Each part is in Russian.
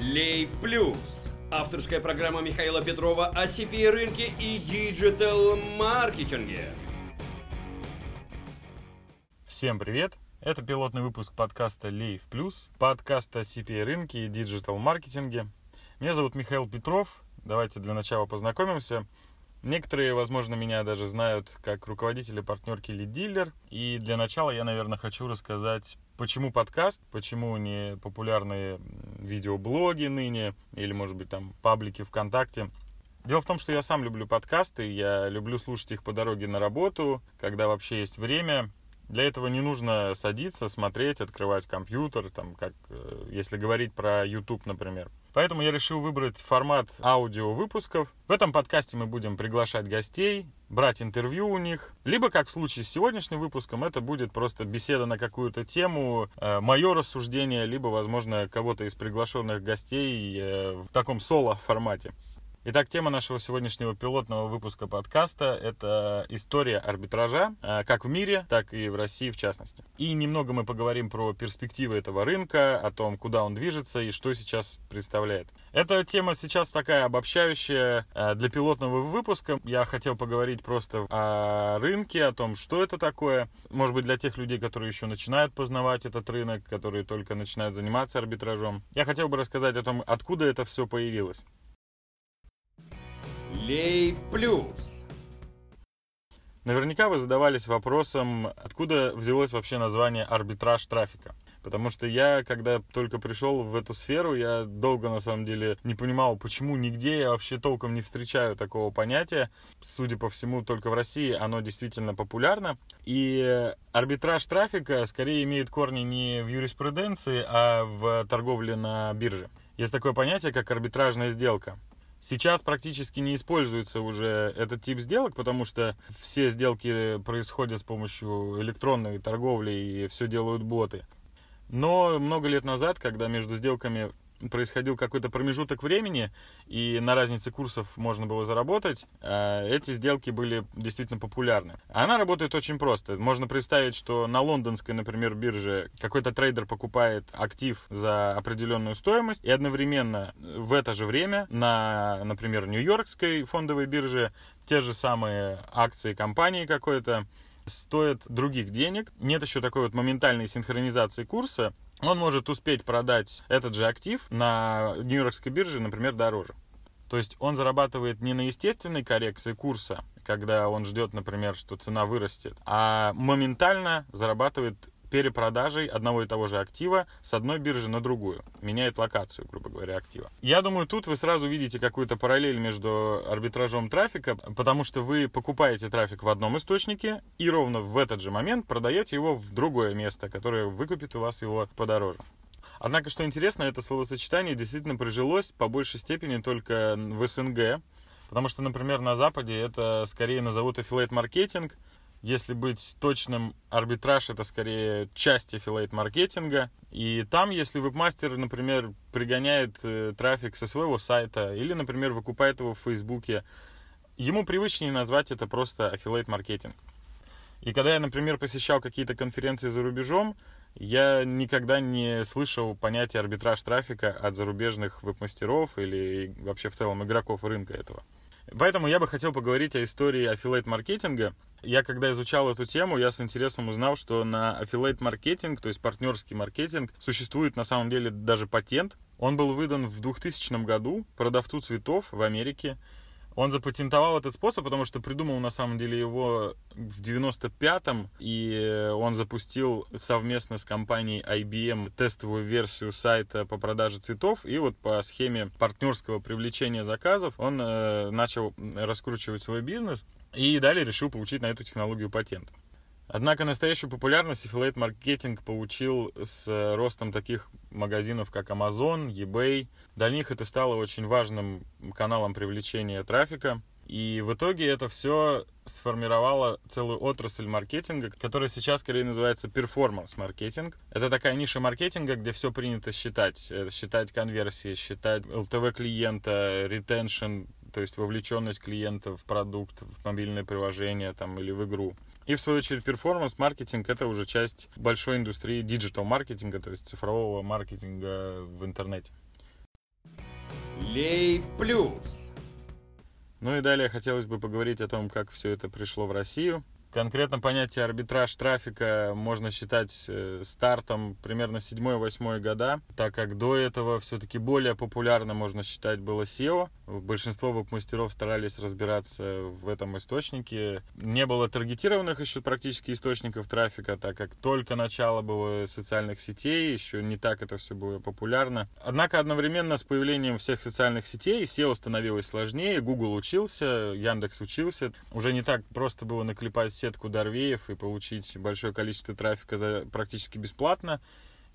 Лейв Плюс. Авторская программа Михаила Петрова о CPA рынке и digital-маркетинге. Всем привет! Это пилотный выпуск подкаста Лейв Плюс, подкаста CPA рынке и digital-маркетинге. Меня зовут Михаил Петров. Давайте для начала познакомимся. Некоторые, возможно, меня даже знают как руководителя партнерки Lead Dealer. И для начала я, наверное, хочу рассказать, почему подкаст, почему не популярные видеоблоги ныне, или, может быть, там паблики ВКонтакте. Дело в том, что я сам люблю подкасты, я люблю слушать их по дороге на работу, когда вообще есть время. Для этого не нужно садиться, смотреть, открывать компьютер, там, как, э, если говорить про YouTube, например. Поэтому я решил выбрать формат аудио выпусков. В этом подкасте мы будем приглашать гостей, брать интервью у них. Либо, как в случае с сегодняшним выпуском, это будет просто беседа на какую-то тему, э, мое рассуждение, либо, возможно, кого-то из приглашенных гостей э, в таком соло-формате. Итак, тема нашего сегодняшнего пилотного выпуска подкаста – это история арбитража, э, как в мире, так и в России в частности. И немного мы поговорим про перспективы этого рынка, о том, куда он движется и что сейчас представляет. Эта тема сейчас такая обобщающая э, для пилотного выпуска. Я хотел поговорить просто о рынке, о том, что это такое. Может быть, для тех людей, которые еще начинают познавать этот рынок, которые только начинают заниматься арбитражом. Я хотел бы рассказать о том, откуда это все появилось. Лейв Плюс. Наверняка вы задавались вопросом, откуда взялось вообще название арбитраж трафика. Потому что я, когда только пришел в эту сферу, я долго, на самом деле, не понимал, почему нигде я вообще толком не встречаю такого понятия. Судя по всему, только в России оно действительно популярно. И арбитраж трафика скорее имеет корни не в юриспруденции, а в торговле на бирже. Есть такое понятие, как арбитражная сделка. Сейчас практически не используется уже этот тип сделок, потому что все сделки происходят с помощью электронной торговли и все делают боты. Но много лет назад, когда между сделками происходил какой-то промежуток времени, и на разнице курсов можно было заработать, э, эти сделки были действительно популярны. Она работает очень просто. Можно представить, что на лондонской, например, бирже какой-то трейдер покупает актив за определенную стоимость, и одновременно в это же время на, например, нью-йоркской фондовой бирже те же самые акции компании какой-то стоят других денег. Нет еще такой вот моментальной синхронизации курса, он может успеть продать этот же актив на Нью-Йоркской бирже, например, дороже. То есть он зарабатывает не на естественной коррекции курса, когда он ждет, например, что цена вырастет, а моментально зарабатывает перепродажей одного и того же актива с одной биржи на другую. Меняет локацию, грубо говоря, актива. Я думаю, тут вы сразу видите какую-то параллель между арбитражом трафика, потому что вы покупаете трафик в одном источнике и ровно в этот же момент продаете его в другое место, которое выкупит у вас его подороже. Однако, что интересно, это словосочетание действительно прижилось по большей степени только в СНГ, потому что, например, на Западе это скорее назовут affiliate маркетинг, если быть точным, арбитраж это скорее часть affiliate маркетинга. И там, если вебмастер, например, пригоняет э, трафик со своего сайта или, например, выкупает его в Фейсбуке, ему привычнее назвать это просто affiliate маркетинг. И когда я, например, посещал какие-то конференции за рубежом, я никогда не слышал понятия арбитраж трафика от зарубежных веб-мастеров или вообще в целом игроков рынка этого. Поэтому я бы хотел поговорить о истории affiliate маркетинга я когда изучал эту тему, я с интересом узнал, что на affiliate маркетинг, то есть партнерский маркетинг, существует на самом деле даже патент. Он был выдан в 2000 году продавцу цветов в Америке. Он запатентовал этот способ, потому что придумал на самом деле его в 95-м, и он запустил совместно с компанией IBM тестовую версию сайта по продаже цветов, и вот по схеме партнерского привлечения заказов он э, начал раскручивать свой бизнес, и далее решил получить на эту технологию патент. Однако настоящую популярность affiliate маркетинг получил с ростом таких магазинов, как Amazon, eBay. Для них это стало очень важным каналом привлечения трафика. И в итоге это все сформировало целую отрасль маркетинга, которая сейчас скорее называется перформанс-маркетинг. Это такая ниша маркетинга, где все принято считать. Э, считать конверсии, считать LTV клиента, ретеншн, то есть вовлеченность клиента в продукт, в мобильное приложение там, или в игру. И в свою очередь performance-маркетинг это уже часть большой индустрии digital-маркетинга, то есть цифрового маркетинга в интернете. Лейв Плюс. Ну и далее хотелось бы поговорить о том, как все это пришло в Россию. Конкретно понятие арбитраж трафика можно считать э, стартом примерно 7-8 года, так как до этого все-таки более популярно, можно считать, было SEO. Большинство веб-мастеров старались разбираться в этом источнике. Не было таргетированных еще практически источников трафика, так как только начало было социальных сетей, еще не так это все было популярно. Однако одновременно с появлением всех социальных сетей SEO становилось сложнее, Google учился, Яндекс учился. Уже не так просто было наклепать сетку Дорвеев и получить большое количество трафика за практически бесплатно.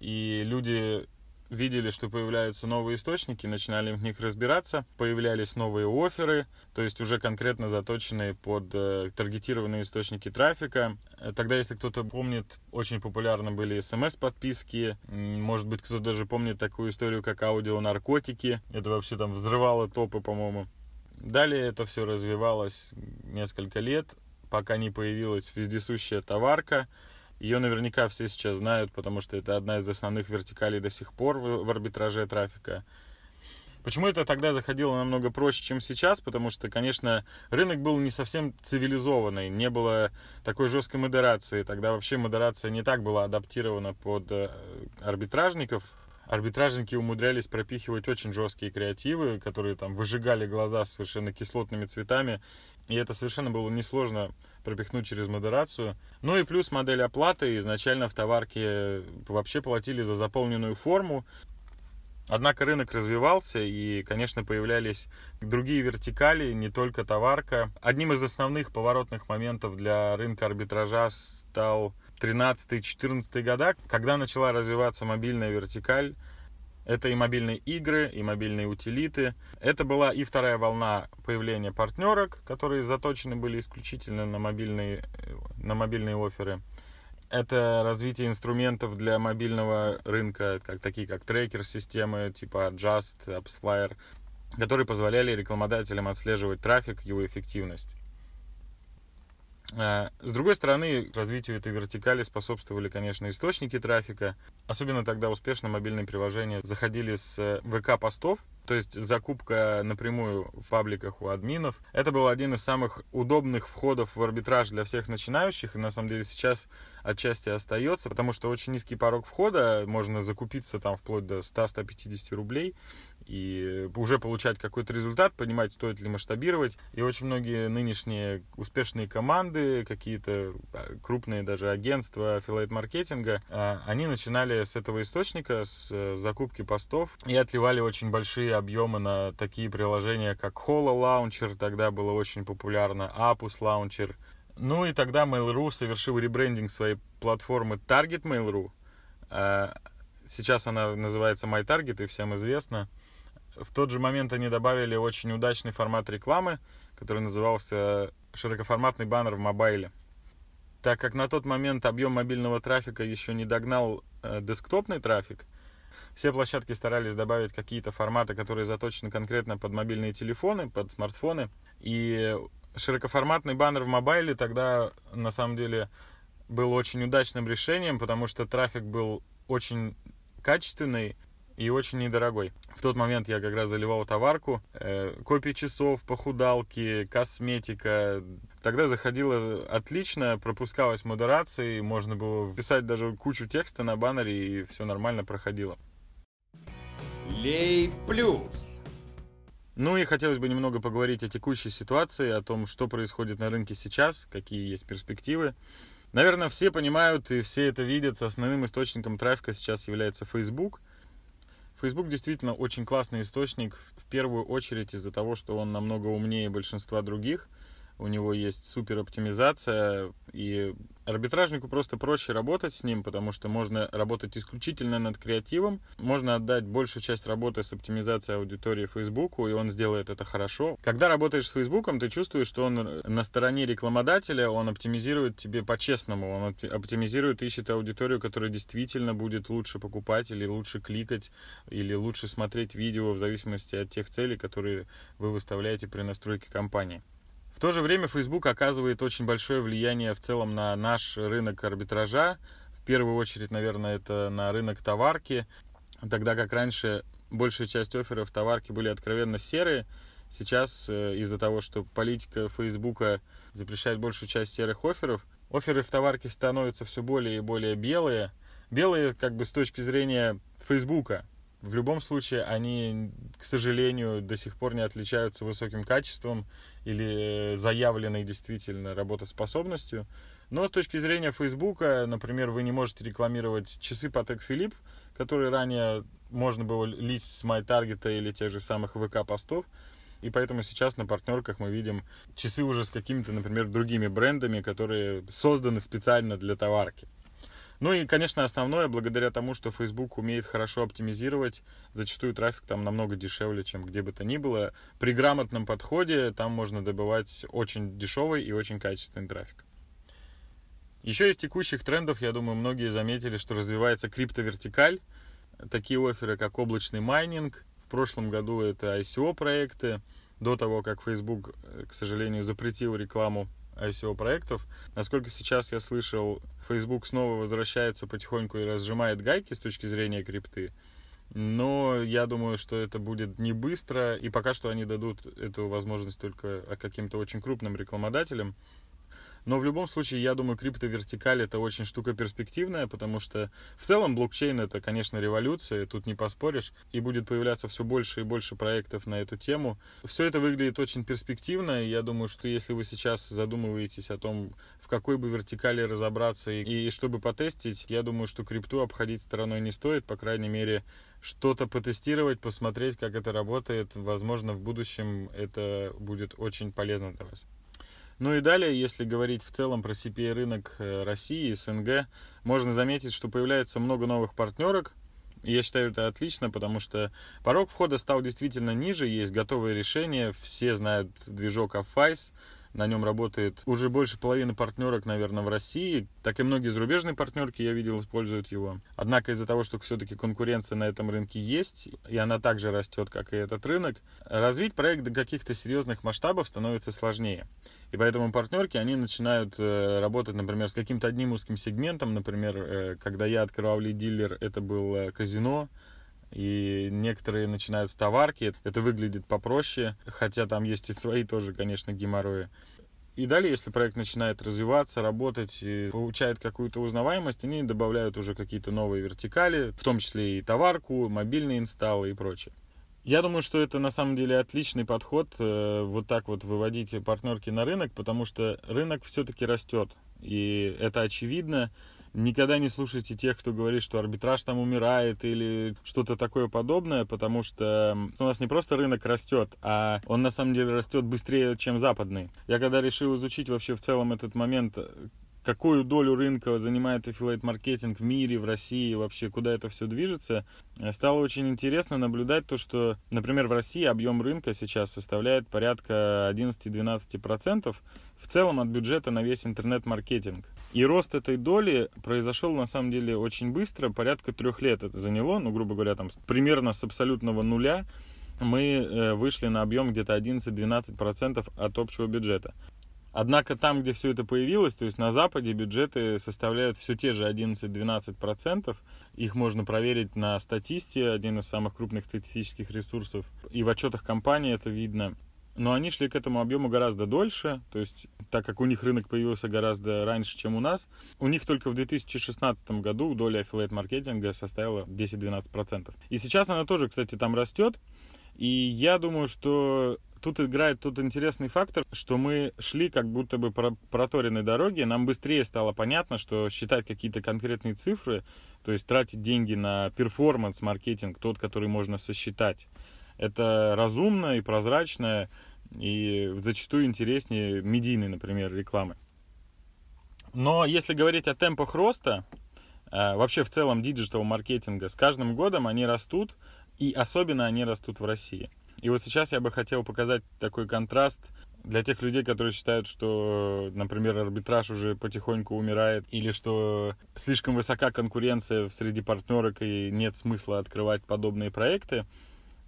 И люди видели, что появляются новые источники, начинали в них разбираться, появлялись новые оферы, то есть уже конкретно заточенные под э, таргетированные источники трафика. Тогда, если кто-то помнит, очень популярны были смс-подписки, может быть, кто-то даже помнит такую историю, как аудио-наркотики, это вообще там взрывало топы, по-моему. Далее это все развивалось несколько лет, пока не появилась вездесущая товарка. Ее наверняка все сейчас знают, потому что это одна из основных вертикалей до сих пор в, в арбитраже трафика. Почему это тогда заходило намного проще, чем сейчас? Потому что, конечно, рынок был не совсем цивилизованный, не было такой жесткой модерации. Тогда вообще модерация не так была адаптирована под э, арбитражников. Арбитражники умудрялись пропихивать очень жесткие креативы, которые там выжигали глаза совершенно кислотными цветами. И это совершенно было несложно пропихнуть через модерацию. Ну и плюс модель оплаты. Изначально в товарке вообще платили за заполненную форму. Однако рынок развивался, и, конечно, появлялись другие вертикали, не только товарка. Одним из основных поворотных моментов для рынка арбитража стал 13-14 года, когда начала развиваться мобильная вертикаль. Это и мобильные игры, и мобильные утилиты. Это была и вторая волна появления партнерок, которые заточены были исключительно на мобильные, на мобильные оферы. Это развитие инструментов для мобильного рынка, как, такие как трекер-системы типа Just, AppsFlyer, которые позволяли рекламодателям отслеживать трафик, его эффективность. Э, с другой стороны, развитию этой вертикали способствовали, конечно, источники трафика. Особенно тогда успешно мобильные приложения заходили с э, ВК-постов, то есть закупка напрямую в пабликах у админов. Это был один из самых удобных входов в арбитраж для всех начинающих, и на самом деле сейчас отчасти остается, потому что очень низкий порог входа, можно закупиться там вплоть до 100-150 рублей, и уже получать какой-то результат, понимать, стоит ли масштабировать. И очень многие нынешние успешные команды, какие-то а, крупные даже агентства аффилейт-маркетинга, а, они начинали с этого источника, с э, закупки постов, и отливали очень большие объемы на такие приложения, как Holo Launcher, тогда было очень популярно, Apus Launcher. Ну и тогда Mail.ru совершил ребрендинг своей платформы Target Mail.ru. А, сейчас она называется MyTarget и всем известна. В тот же момент они добавили очень удачный формат рекламы, который назывался широкоформатный баннер в мобайле. Так как на тот момент объем мобильного трафика еще не догнал э, десктопный трафик, все площадки старались добавить какие-то форматы, которые заточены конкретно под мобильные телефоны, под смартфоны. И широкоформатный баннер в мобайле тогда на самом деле был очень удачным решением, потому что трафик был очень качественный, и очень недорогой. В тот момент я как раз заливал товарку, э, копии часов, похудалки, косметика. Тогда заходило отлично, пропускалась модерация, можно было писать даже кучу текста на баннере, и все нормально проходило. Лейв Плюс. Ну и хотелось бы немного поговорить о текущей ситуации, о том, что происходит на рынке сейчас, какие есть перспективы. Наверное, все понимают и все это видят. Основным источником трафика сейчас является Facebook – Facebook действительно очень классный источник, в первую очередь из-за того, что он намного умнее большинства других – у него есть супер оптимизация, и арбитражнику просто проще работать с ним, потому что можно работать исключительно над креативом, можно отдать большую часть работы с оптимизацией аудитории Фейсбуку, и он сделает это хорошо. Когда работаешь с Фейсбуком, ты чувствуешь, что он на стороне рекламодателя, он оптимизирует тебе по-честному, он оптимизирует, ищет аудиторию, которая действительно будет лучше покупать или лучше кликать, или лучше смотреть видео в зависимости от тех целей, которые вы выставляете при настройке кампании то же время Facebook оказывает очень большое влияние в целом на наш рынок арбитража. В первую очередь, наверное, это на рынок товарки. Тогда как раньше большая часть офферов товарки были откровенно серые. Сейчас э, из-за того, что политика Фейсбука запрещает большую часть серых офферов, оферы в товарке становятся все более и более белые. Белые как бы с точки зрения Фейсбука. В любом случае они, к сожалению, до сих пор не отличаются высоким качеством или заявленной действительно работоспособностью. Но с точки зрения Фейсбука, например, вы не можете рекламировать часы Patek Philippe, которые ранее можно было лить с MyTarget или тех же самых ВК-постов. И поэтому сейчас на партнерках мы видим часы уже с какими-то, например, другими брендами, которые созданы специально для товарки. Ну и, конечно, основное, благодаря тому, что Facebook умеет хорошо оптимизировать, зачастую трафик там намного дешевле, чем где бы то ни было. При грамотном подходе там можно добывать очень дешевый и очень качественный трафик. Еще из текущих трендов, я думаю, многие заметили, что развивается криптовертикаль. Такие оферы, как облачный майнинг. В прошлом году это ICO-проекты. До того, как Facebook, э, к сожалению, запретил рекламу ICO-проектов. Насколько сейчас я слышал, Facebook снова возвращается потихоньку и разжимает гайки с точки зрения крипты. Но я думаю, что это будет не быстро, и пока что они дадут эту возможность только каким-то очень крупным рекламодателям. Но в любом случае, я думаю, криптовертикаль это очень штука перспективная, потому что в целом блокчейн это, конечно, революция, тут не поспоришь, и будет появляться все больше и больше проектов на эту тему. Все это выглядит очень перспективно, и я думаю, что если вы сейчас задумываетесь о том, в какой бы вертикали разобраться и, и чтобы потестить, я думаю, что крипту обходить стороной не стоит, по крайней мере, что-то потестировать, посмотреть, как это работает. Возможно, в будущем это будет очень полезно для вас. Ну и далее, если говорить в целом про CPA рынок э, России, СНГ, можно заметить, что появляется много новых партнерок. И я считаю это отлично, потому что порог входа стал действительно ниже, есть готовые решения, все знают движок Affice, на нем работает уже больше половины партнерок, наверное, в России. Так и многие зарубежные партнерки, я видел, используют его. Однако из-за того, что все-таки конкуренция на этом рынке есть, и она также растет, как и этот рынок, развить проект до каких-то серьезных масштабов становится сложнее. И поэтому партнерки, они начинают э, работать, например, с каким-то одним узким сегментом. Например, э, когда я открывал лид-дилер, это был э, казино, и некоторые начинают с товарки. Это выглядит попроще, хотя там есть и свои тоже, конечно, геморрои. И далее, если проект начинает развиваться, работать, и получает какую-то узнаваемость, они добавляют уже какие-то новые вертикали, в том числе и товарку, мобильные инсталлы и прочее. Я думаю, что это на самом деле отличный подход, э, вот так вот выводить партнерки на рынок, потому что рынок все-таки растет. И это очевидно. Никогда не слушайте тех, кто говорит, что арбитраж там умирает или что-то такое подобное, потому что у нас не просто рынок растет, а он на самом деле растет быстрее, чем западный. Я когда решил изучить вообще в целом этот момент, какую долю рынка занимает affiliate маркетинг в мире, в России, вообще куда это все движется, стало очень интересно наблюдать то, что, например, в России объем рынка сейчас составляет порядка 11-12% в целом от бюджета на весь интернет-маркетинг. И рост этой доли произошел на самом деле очень быстро, порядка трех лет это заняло, ну, грубо говоря, там примерно с абсолютного нуля мы э, вышли на объем где-то 11-12% от общего бюджета. Однако там, где все это появилось, то есть на Западе бюджеты составляют все те же 11-12%. Их можно проверить на статисте, один из самых крупных статистических ресурсов. И в отчетах компании это видно. Но они шли к этому объему гораздо дольше, то есть так как у них рынок появился гораздо раньше, чем у нас, у них только в 2016 году доля affiliate маркетинга составила 10-12%. И сейчас она тоже, кстати, там растет. И я думаю, что тут играет тут интересный фактор, что мы шли как будто бы по проторенной дороге, нам быстрее стало понятно, что считать какие-то конкретные цифры, то есть тратить деньги на performance-маркетинг, тот, который можно сосчитать, это разумно и прозрачно, и зачастую интереснее медийной, например, рекламы. Но если говорить о темпах роста, э, вообще в целом digital маркетинга, с каждым годом они растут, и особенно они растут в России. И вот сейчас я бы хотел показать такой контраст для тех людей, которые считают, что, например, арбитраж уже потихоньку умирает, или что слишком высока конкуренция среди партнерок и нет смысла открывать подобные проекты.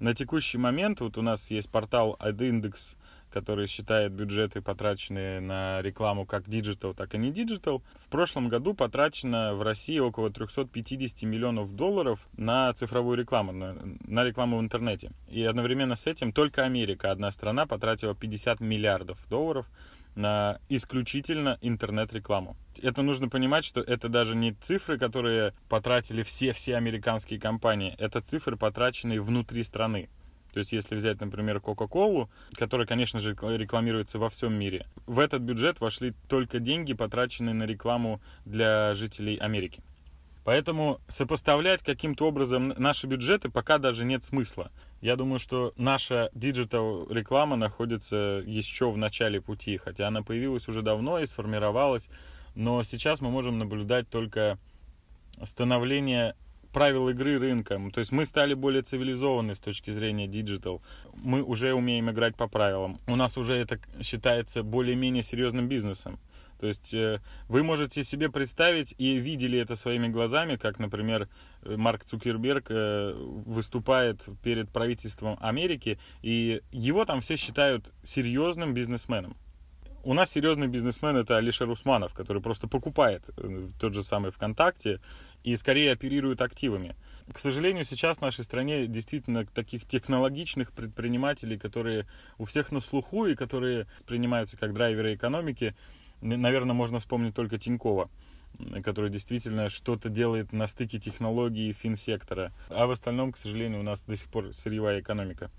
На текущий момент вот у нас есть портал AdIndex, который считает бюджеты, потраченные на рекламу как digital, так и не digital. В прошлом году потрачено в России около 350 миллионов долларов на цифровую рекламу, на, рекламу в интернете. И одновременно с этим только Америка, одна страна, потратила 50 миллиардов долларов на исключительно интернет-рекламу. Это нужно понимать, что это даже не цифры, которые потратили все-все американские компании, это цифры, потраченные внутри страны. То есть, если взять, например, Coca-Cola, которая, конечно же, рекламируется во всем мире, в этот бюджет вошли только деньги, потраченные на рекламу для жителей Америки. Поэтому сопоставлять каким-то образом наши бюджеты пока даже нет смысла. Я думаю, что наша digital реклама находится еще в начале пути, хотя она появилась уже давно и сформировалась, но сейчас мы можем наблюдать только становление правил игры рынка. То есть мы стали более цивилизованы с точки зрения digital. Мы уже умеем играть по правилам. У нас уже это считается более-менее серьезным бизнесом. То есть э, вы можете себе представить и видели это своими глазами, как, например, Марк Цукерберг э, выступает перед правительством Америки, и его там все считают серьезным бизнесменом. У нас серьезный бизнесмен это Алишер Усманов, который просто покупает э, тот же самый ВКонтакте и скорее оперирует активами. К сожалению, сейчас в нашей стране действительно таких технологичных предпринимателей, которые у всех на слуху и которые воспринимаются как драйверы экономики, наверное, можно вспомнить только Тинькова который действительно что-то делает на стыке технологий и финсектора. А в остальном, к сожалению, у нас до сих пор сырьевая экономика.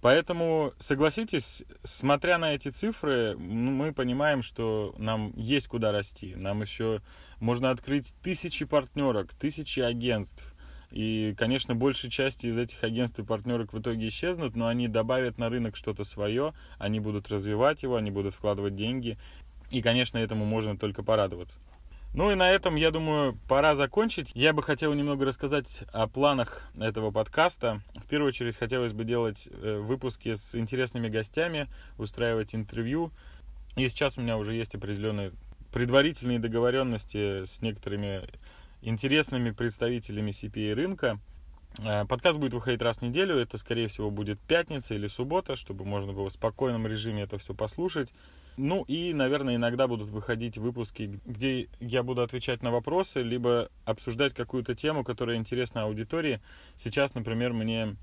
Поэтому, согласитесь, смотря на эти цифры, мы понимаем, что нам есть куда расти. Нам еще можно открыть тысячи партнерок, тысячи агентств. И, конечно, большая часть из этих агентств и партнерок в итоге исчезнут, но они добавят на рынок что-то свое, они будут развивать его, они будут вкладывать деньги. И, конечно, этому можно только порадоваться. Ну и на этом, я думаю, пора закончить. Я бы хотел немного рассказать о планах этого подкаста. В первую очередь хотелось бы делать э, выпуски с интересными гостями, устраивать интервью. И сейчас у меня уже есть определенные предварительные договоренности с некоторыми интересными представителями CPA рынка. Э, подкаст будет выходить раз в неделю. Это, скорее всего, будет пятница или суббота, чтобы можно было в спокойном режиме это все послушать. Ну и, наверное, иногда будут выходить выпуски, где я буду отвечать на вопросы, либо обсуждать какую-то тему, которая интересна аудитории. Сейчас, например, мне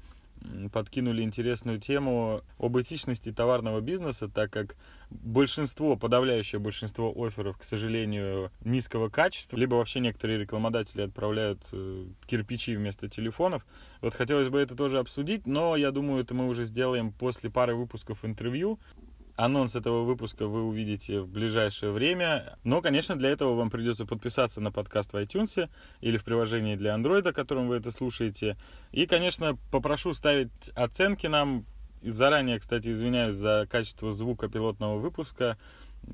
подкинули интересную тему об этичности товарного бизнеса, так как большинство, подавляющее большинство офферов, к сожалению, низкого качества, либо вообще некоторые рекламодатели отправляют э, кирпичи вместо телефонов. Вот хотелось бы это тоже обсудить, но я думаю, это мы уже сделаем после пары выпусков интервью. Анонс этого выпуска вы увидите в ближайшее время. Но, конечно, для этого вам придется подписаться на подкаст в iTunes или в приложении для Android, которым вы это слушаете. И, конечно, попрошу ставить оценки нам. Заранее, кстати, извиняюсь за качество звука пилотного выпуска.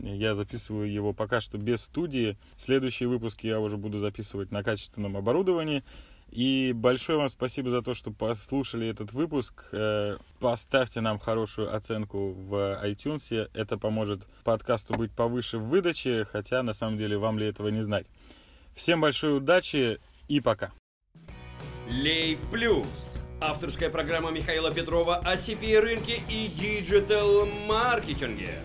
Я записываю его пока что без студии. Следующие выпуски я уже буду записывать на качественном оборудовании. И большое вам спасибо за то, что послушали этот выпуск. Э, поставьте нам хорошую оценку в iTunes. Это поможет подкасту быть повыше в выдаче, хотя на самом деле вам ли этого не знать. Всем большой удачи и пока. Лейв Плюс. Авторская программа Михаила Петрова о CPI рынке и диджитал-маркетинге.